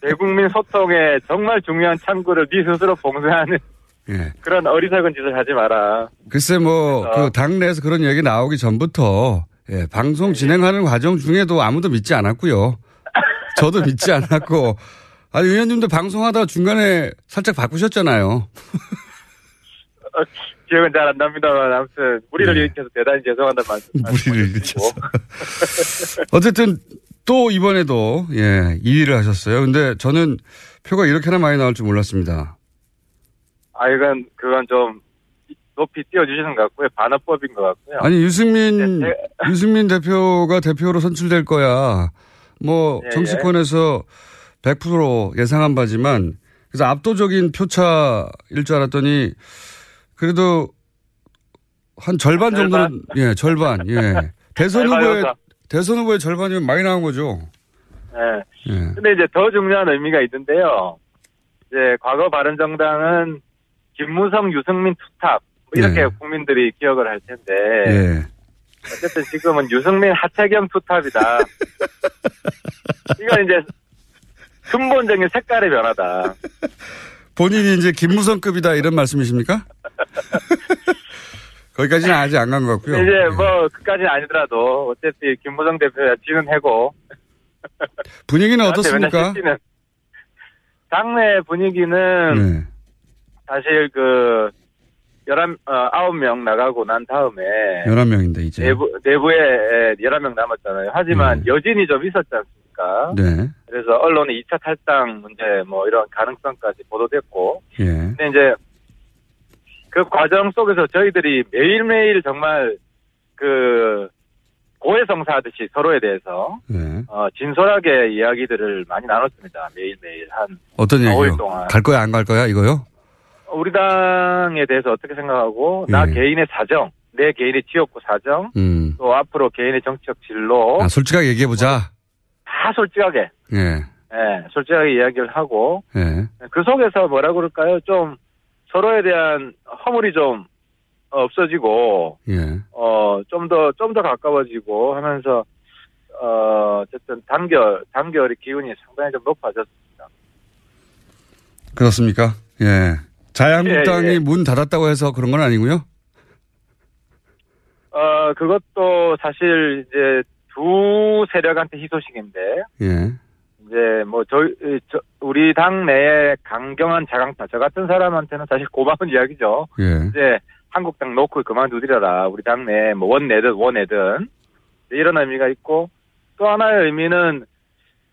대국민 소통에 정말 중요한 창구를 네 스스로 봉쇄하는 예. 그런 어리석은 짓을 하지 마라. 글쎄 뭐, 그 당내에서 그런 얘기 나오기 전부터, 예, 방송 진행하는 과정 중에도 아무도 믿지 않았고요. 저도 믿지 않았고, 아니, 의원님도 방송하다 중간에 살짝 바꾸셨잖아요. 어, 기억은 잘 안 납니다만 아무튼 무리를 일으켜서 대단히 죄송하다는 말씀. 무리를 일으켰어. 어쨌든 또 이번에도, 예, 2위를 하셨어요. 근데 저는 표가 이렇게나 많이 나올 줄 몰랐습니다. 아 이건 그건 좀 높이 띄워주시는 것 같고요. 반어법인 것 같고요. 아니 유승민 네, 유승민 대표가 대표로 선출될 거야. 뭐 예, 정치권에서 100% 예상한 바지만 그래서 압도적인 표차일 줄 알았더니 그래도 한 절반 정도는 예 절반 예 대선 후보의. 대선 후보의 절반이면 많이 나온 거죠. 예. 예. 근데 이제 더 중요한 의미가 있는데요. 이제 과거 바른정당은 김무성, 유승민 투탑 뭐 이렇게 네. 국민들이 기억을 할 텐데 예. 어쨌든 지금은 유승민, 하태경 투탑이다. 이건 이제 근본적인 색깔의 변화다. 본인이 이제 김무성급이다 이런 말씀이십니까? 거기까지는 아직 안 간 것 같고요. 이제 예. 뭐 그까지는 아니더라도 어차피 김무성 대표야 지는 해고 분위기는 어떻습니까? 당내 분위기는 네. 사실 그 열한 어 아홉 명 나가고 난 다음에 11명인데 이제. 내부 내부에 열한 명 남았잖아요. 하지만 네. 여진이 좀 있었지 않습니까? 네. 그래서 언론에 2차 탈당 문제 뭐 이런 가능성까지 보도됐고 예. 근데 이제 그 과정 속에서 저희들이 매일매일 정말 그 고해성사하듯이 서로에 대해서 네. 어, 진솔하게 이야기들을 많이 나눴습니다. 매일매일 한 어떤 4, 5일 얘기요? 동안. 갈 거야 안 갈 거야 이거요? 우리 당에 대해서 어떻게 생각하고 나 예. 개인의 사정, 내 개인의 지역구 사정, 음. 또 앞으로 개인의 정치적 진로 아, 솔직하게 얘기해 보자. 다 솔직하게, 예. 예, 솔직하게 이야기를 하고 예. 그 속에서 뭐라 그럴까요? 좀 서로에 대한 허물이 좀 없어지고 예. 어, 좀 더, 좀 더 가까워지고 하면서, 어, 어쨌든 단결, 단결의 기운이 상당히 좀 높아졌습니다. 그렇습니까? 예. 자유한국당이 예, 예. 문 닫았다고 해서 그런 건 아니고요. 어, 그것도 사실 이제 두 세력한테 희소식인데, 예. 이제 뭐, 저, 저 우리 당 내에 강경한 자강파, 저 같은 사람한테는 사실 고마운 이야기죠. 예. 이제 한국당 놓고 그만두리라. 우리 당내 뭐 원내든 원내든 이런 의미가 있고 또 하나의 의미는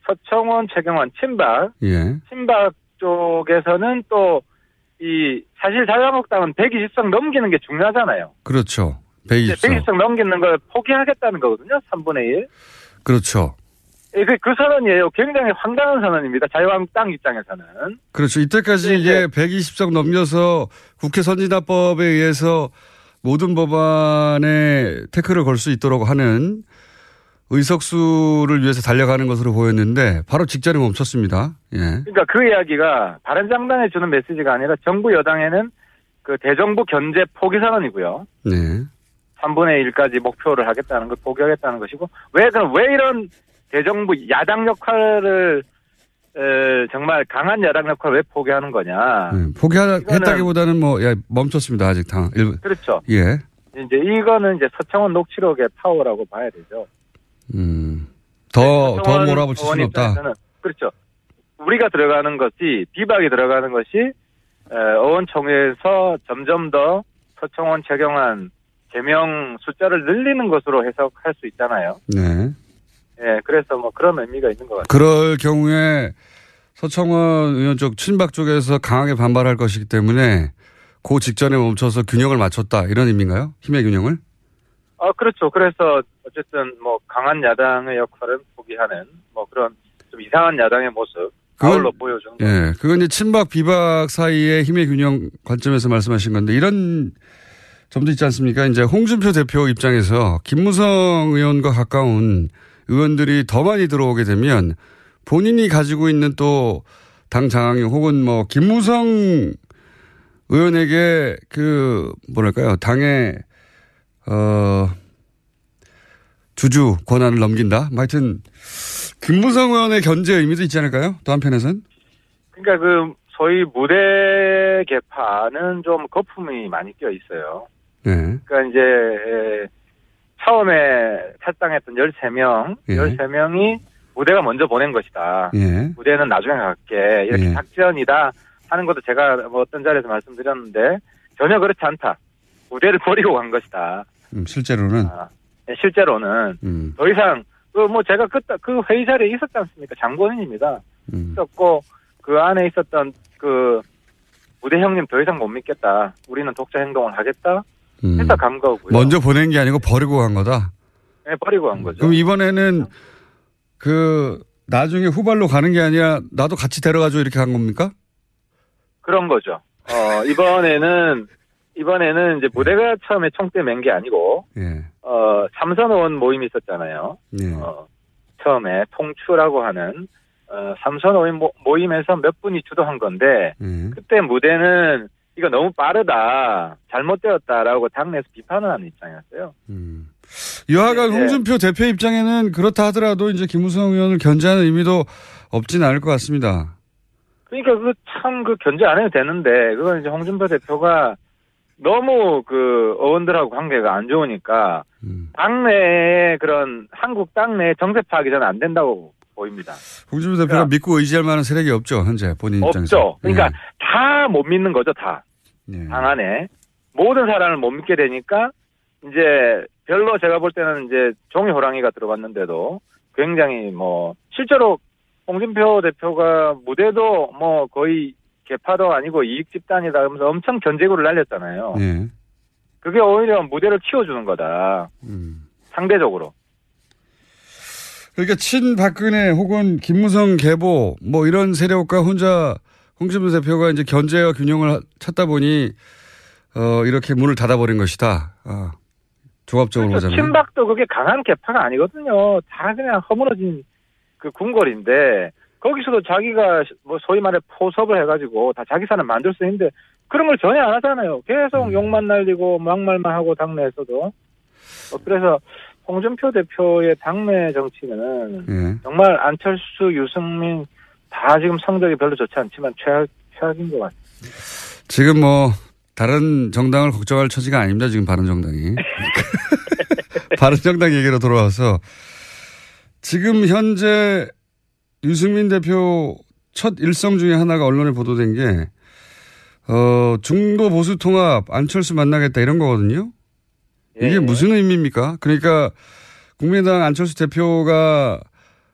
서청원, 최경환, 친박, 예. 친박 쪽에서는 또 이 사실 자유한국당은 120석 넘기는 게 중요하잖아요. 그렇죠. 이제 120석. 120석 넘기는 걸 포기하겠다는 거거든요. 3분의 1. 그렇죠. 예, 그, 그 선언이에요. 굉장히 황당한 선언입니다. 자유한국당 입장에서는. 그렇죠. 이때까지 이게 120석 넘겨서 국회 선진화법에 의해서 모든 법안에 태클을 걸 수 있도록 하는 의석수를 위해서 달려가는 것으로 보였는데 바로 직전에 멈췄습니다. 예. 그러니까 그 이야기가 바른정당에 주는 메시지가 아니라 정부 여당에는 그 대정부 견제 포기 선언이고요. 네. 3분의 1까지 목표를 하겠다는 걸 포기하겠다는 것이고 왜 그럼 왜 이런 대정부 야당 역할을 에, 정말 강한 야당 역할을 왜 포기하는 거냐? 네. 포기했다기보다는 뭐 예, 멈췄습니다. 아직 당 일부. 그렇죠. 예. 이제 이거는 이제 서청원 녹취록의 파워라고 봐야 되죠. 음. 더, 더 서청원 몰아붙일 수는 없다. 그렇죠. 우리가 들어가는 것이 비박이 들어가는 것이 에, 의원총회에서 점점 더 서청원, 최경환 제명 숫자를 늘리는 것으로 해석할 수 있잖아요. 네. 예, 그래서 뭐 그런 의미가 있는 것 같아요. 그럴 경우에 서청원 의원 쪽 친박 쪽에서 강하게 반발할 것이기 때문에 그 직전에 멈춰서 균형을 맞췄다 이런 의미인가요? 힘의 균형을? 아, 그렇죠. 그래서 어쨌든 뭐 강한 야당의 역할은 포기하는 뭐 그런 좀 이상한 야당의 모습 아울러 보여준 거. 예, 그건 이제 친박 비박 사이의 힘의 균형 관점에서 말씀하신 건데 이런 점도 있지 않습니까? 이제 홍준표 대표 입장에서 김무성 의원과 가까운 의원들이 더 많이 들어오게 되면 본인이 가지고 있는 또 당 장악력 혹은 뭐 김무성 의원에게 그 뭐랄까요 당의 어 주주 권한을 넘긴다. 뭐 하여튼 김무성 의원의 견제 의미도 있지 않을까요? 또 한편에선 그러니까 그 소위 무대 개파는 좀 거품이 많이 껴 있어요. 네. 그러니까 이제 에, 처음에 탈당했던 13명, 예. 13명이 무대가 먼저 보낸 것이다. 예. 무대는 나중에 갈게. 이렇게 예. 작전이다 하는 것도 제가 뭐 어떤 자리에서 말씀드렸는데 전혀 그렇지 않다. 무대를 버리고 간 것이다. 음, 실제로는 예, 실제로는 음, 더 이상 그 뭐 제가 그때 그 회의 자리에 있었지 않습니까? 장본인입니다. 음. 있었고 그 안에 있었던 그 무대 형님 더 이상 못 믿겠다. 우리는 독자 행동을 하겠다. 음. 해서 간 거고요. 먼저 보낸 게 아니고 버리고 간 거다. 예, 버리고 간 거죠. 그럼 이번에는 그 나중에 후발로 가는 게 아니라 나도 같이 데려가줘 이렇게 간 겁니까? 그런 거죠. 어, 이번에는, 이번에는 이제 무대가 처음에 총대 맨 게 아니고, 예. 어, 삼선 의원 모임이 있었잖아요. 예. 어, 처음에 통추라고 하는, 어, 삼선 의원 모- 모임에서 몇 분이 주도한 건데, 예. 그때 무대는 이거 너무 빠르다, 잘못되었다라고 당내에서 비판을 하는 입장이었어요. 여하간 네. 홍준표 대표 입장에는 그렇다 하더라도 이제 김우성 의원을 견제하는 의미도 없진 않을 것 같습니다. 그러니까 그참그 견제 안 해도 되는데 그건 이제 홍준표 대표가 너무 그 의원들하고 관계가 안 좋으니까 음. 당내에 그런 한국 당내 정세 파악이 저는 안 된다고 보입니다. 홍준표 대표가 믿고 의지할 만한 세력이 없죠 현재 본인 입장에서. 그러니까 없죠. 그러니까 예. 다못 믿는 거죠 다. 당 안에 모든 사람을 못 믿게 되니까 이제 별로 제가 볼 때는 이제 종이 호랑이가 들어갔는데도 굉장히 뭐 실제로 홍준표 대표가 무대도 뭐 거의 개파도 아니고 이익 집단이다 하면서 엄청 견제구를 날렸잖아요. 예. 그게 오히려 무대를 키워주는 거다. 음. 상대적으로. 그러니까 친박근혜 혹은 김무성 계보 뭐 이런 세력과 혼자 홍준표 대표가 이제 견제와 균형을 찾다 보니 어 이렇게 문을 닫아버린 것이다. 아, 조합적으로 그렇죠. 보자면. 친박도 그게 강한 개파가 아니거든요. 다 그냥 허물어진 그 궁궐인데 거기서도 자기가 뭐 소위 말해 포섭을 해가지고 다 자기 사람 만들 수 있는데 그런 걸 전혀 안 하잖아요. 계속 음. 욕만 날리고 막말만 하고 당내에서도. 어, 그래서 홍준표 대표의 당내 정치는 예. 정말 안철수, 유승민 다 지금 성적이 별로 좋지 않지만 최악, 최악인 것 같아요. 지금 뭐 다른 정당을 걱정할 처지가 아닙니다. 지금 바른정당이. 바른정당 얘기로 돌아와서 지금 현재 유승민 대표 첫 일성 중에 하나가 언론에 보도된 게 어, 중도 보수 통합 안철수 만나겠다 이런 거거든요. 이게 무슨 의미입니까? 그러니까 국민의당 안철수 대표가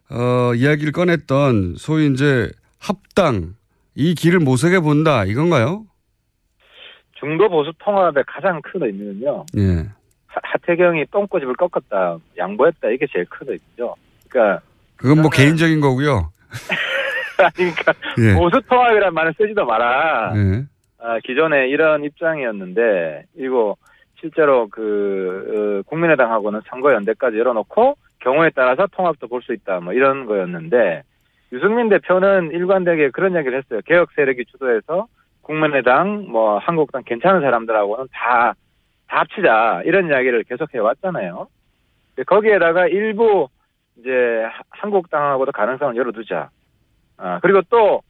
어, 이야기를 꺼냈던 소위 이제 합당 이 길을 모색해 본다 이건가요? 중도 보수 통합의 가장 큰 의미는요. 예. 하- 하태경이 똥꼬집을 꺾었다, 양보했다 이게 제일 큰 의미죠. 그러니까 그건 뭐 개인적인 거고요. 그러니까 예. 보수 통합이란 말을 쓰지도 마라. 예. 아, 기존에 이런 입장이었는데 그리고 실제로 그 어, 국민의당하고는 선거 연대까지 열어놓고 경우에 따라서 통합도 볼 수 있다 뭐 이런 거였는데 유승민 대표는 일관되게 그런 얘기를 했어요. 개혁 세력이 주도해서 국민의당 뭐 한국당 괜찮은 사람들하고는 다, 다 합치자 이런 이야기를 계속 해 왔잖아요. 근데 거기에다가 일부 이제 하- 한국당하고도 가능성을 열어두자. 아, 그리고 또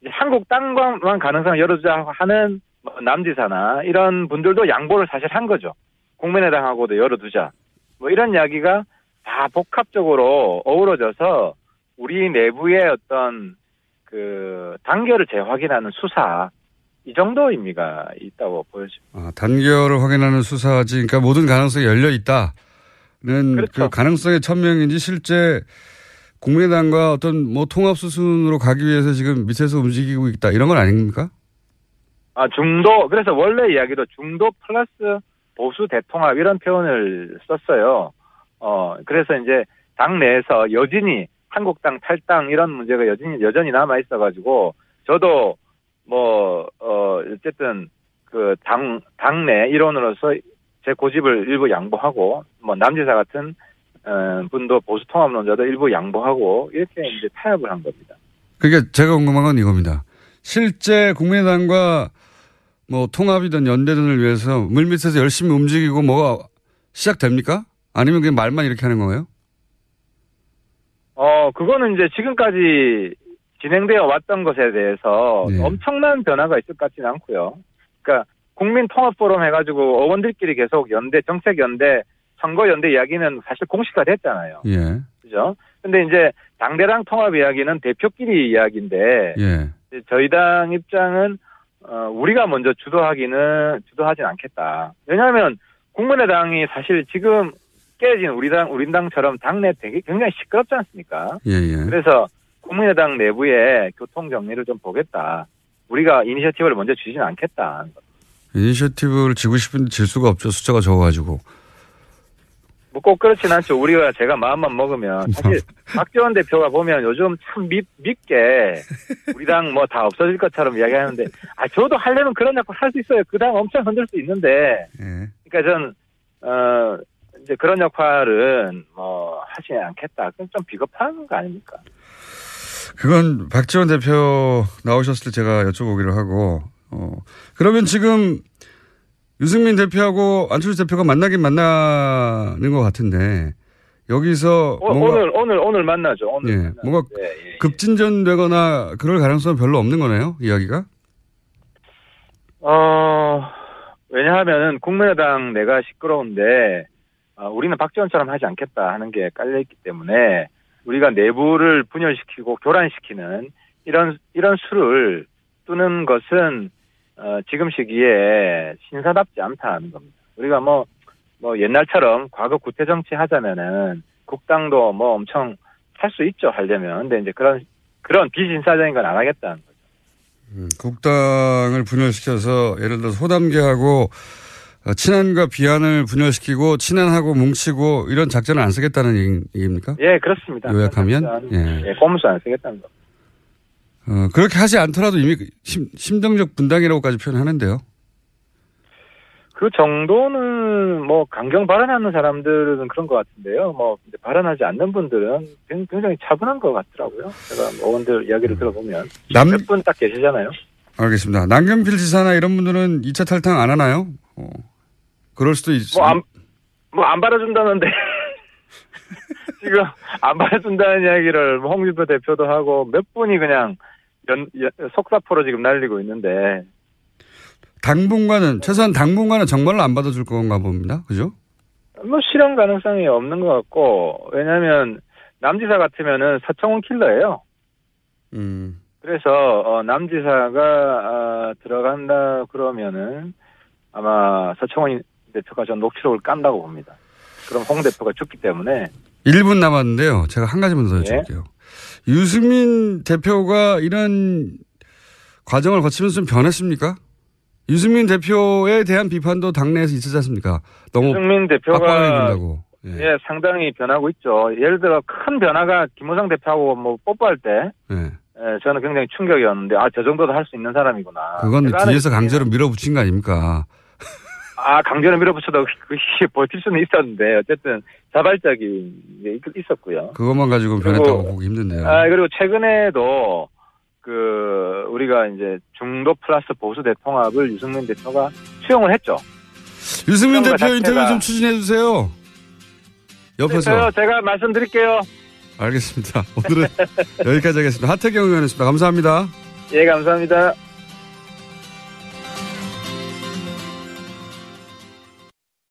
이제 한국당과만 가능성을 열어두자 하는 뭐 남지사나 이런 분들도 양보를 사실 한 거죠. 국민의당하고도 열어두자. 뭐 이런 이야기가 다 복합적으로 어우러져서 우리 내부의 어떤 그 단결을 재확인하는 수사 이 정도 의미가 있다고 보여집니다. 아, 단결을 확인하는 수사지, 그러니까 모든 가능성이 열려 있다는 그 가능성의 천명인지 실제 국민의당과 어떤 뭐 통합 수순으로 가기 위해서 지금 밑에서 움직이고 있다 이런 건 아닙니까? 아, 중도, 그래서 원래 이야기도 중도 플러스 보수 대통합 이런 표현을 썼어요. 어, 그래서 이제 당 내에서 여진이 한국당 탈당 이런 문제가 여전히, 여전히 남아 있어가지고 저도 뭐, 어, 어쨌든 그 당, 당내 일원으로서 제 고집을 일부 양보하고 뭐 남지사 같은 어, 분도 보수 통합론자도 일부 양보하고 이렇게 이제 타협을 한 겁니다. 그러니까 제가 궁금한 건 이겁니다. 실제 국민의당과 뭐 통합이든 연대든을 위해서 물밑에서 열심히 움직이고 뭐가 시작됩니까? 아니면 그냥 말만 이렇게 하는 거예요? 어, 그거는 이제 지금까지 진행되어 왔던 것에 대해서 네. 엄청난 변화가 있을 것 같지는 않고요. 그러니까 국민 통합 포럼 해가지고 의원들끼리 계속 연대, 정책 연대, 선거 연대 이야기는 사실 공식화 됐잖아요. 예. 그죠? 근데 이제 당대당 통합 이야기는 대표끼리 이야기인데 예. 저희 당 입장은 어, 우리가 먼저 주도하기는 주도하진 않겠다. 왜냐하면 국민의당이 사실 지금 깨진 우리 당 우리 당처럼 당내 되게 굉장히 시끄럽지 않습니까? 예, 예. 그래서 국민의당 내부의 교통 정리를 좀 보겠다. 우리가 이니셔티브를 먼저 주지는 않겠다. 이니셔티브를 지고 싶은데 질 수가 없죠. 숫자가 적어가지고. 뭐꼭 그렇진 않죠. 우리가 제가 마음만 먹으면 사실 박지원 대표가 보면 요즘 참 밉, 밉게 우리 당 뭐 다 없어질 것처럼 이야기하는데 아 저도 하려면 그런 역할 할수 있어요. 그 당 엄청 흔들 수 있는데 그러니까 전 어, 이제 그런 역할은 뭐 하지 않겠다. 그건 좀 비겁한 거 아닙니까? 그건 박지원 대표 나오셨을 때 제가 여쭤보기로 하고, 어, 그러면 지금 유승민 대표하고 안철수 대표가 만나긴 만나는 것 같은데, 여기서 오, 뭔가, 늘 오늘 오늘 만나죠. 오늘 예, 만나죠. 뭔가 예, 예. 급진전되거나 그럴 가능성은 별로 없는 거네요, 이야기가? 어, 왜냐하면은 국민의당 내가 시끄러운데, 어, 우리는 박지원처럼 하지 않겠다 하는 게 깔려 있기 때문에, 우리가 내부를 분열시키고 교란시키는 이런, 이런 수를 뜨는 것은, 어, 지금 시기에 신사답지 않다는 겁니다. 우리가 뭐, 뭐 옛날처럼 과거 구태 정치 하자면은 국당도 뭐 엄청 할 수 있죠, 하려면. 근데 이제 그런, 그런 비신사적인 건 안 하겠다는 거죠. 음, 국당을 분열시켜서 예를 들어서 호담계하고 어, 친한과 비한을 분열시키고 친한하고 뭉치고 이런 작전을 안 쓰겠다는 얘기- 얘기입니까? 예, 그렇습니다. 요약하면? 예. 예, 꼼수 안 쓰겠다는 거. 어, 그렇게 하지 않더라도 이미 심, 심정적 분당이라고까지 표현하는데요. 그 정도는 뭐 강경 발언하는 사람들은 그런 것 같은데요. 뭐 발언하지 않는 분들은 굉- 굉장히 차분한 것 같더라고요. 제가 뭐 의원들 이야기를 들어보면 남- 몇분 딱 계시잖아요. 알겠습니다. 남경필 지사나 이런 분들은 2차 탈당 안 하나요? 어, 그럴 수도 있어요. 뭐안 뭐 안 받아준다는데 지금 안 받아준다는 이야기를 뭐 홍준표 대표도 하고 몇 분이 그냥 연, 연- 속사포로 지금 날리고 있는데 당분간은, 최소한 당분간은 정말로 안 받아줄 건가 봅니다. 그죠? 뭐 실현 가능성이 없는 것 같고 왜냐하면 남지사 같으면은 서청원 킬러예요. 음. 그래서 어, 남지사가 아, 들어간다 그러면은 아마 서청원 대표가 전 녹취록을 깐다고 봅니다. 그럼 홍 대표가 죽기 때문에 1분 남았는데요. 제가 한 가지만 더 예. 여쭤볼게요. 유승민 대표가 이런 과정을 거치면서 좀 변했습니까? 유승민 대표에 대한 비판도 당내에서 있었지 않습니까? 너무 유승민 대표가 빡빡해진다고. 예. 상당히 변하고 있죠. 예를 들어 큰 변화가 김호상 대표하고 뭐 뽀뽀할 때 예. 예, 저는 굉장히 충격이었는데 아 저 정도도 할 수 있는 사람이구나. 그건 뒤에서 강제로 밀어붙인 거 아닙니까? 아, 강제로 밀어붙여도 그게 버틸 수는 있었는데, 어쨌든 자발적인 게 있- 있었고요. 그것만 가지고 변했다고 보기 힘든데요. 아, 그리고 최근에도 그, 우리가 이제 중도 플러스 보수 대통합을 유승민 대표가 수용을 했죠. 유승민 대표 거 인터뷰 좀 추진해 주세요. 옆에서. 저요, 제가 말씀드릴게요. 알겠습니다. 오늘은 여기까지 하겠습니다. 하태경 의원이었습니다. 감사합니다. 예, 감사합니다.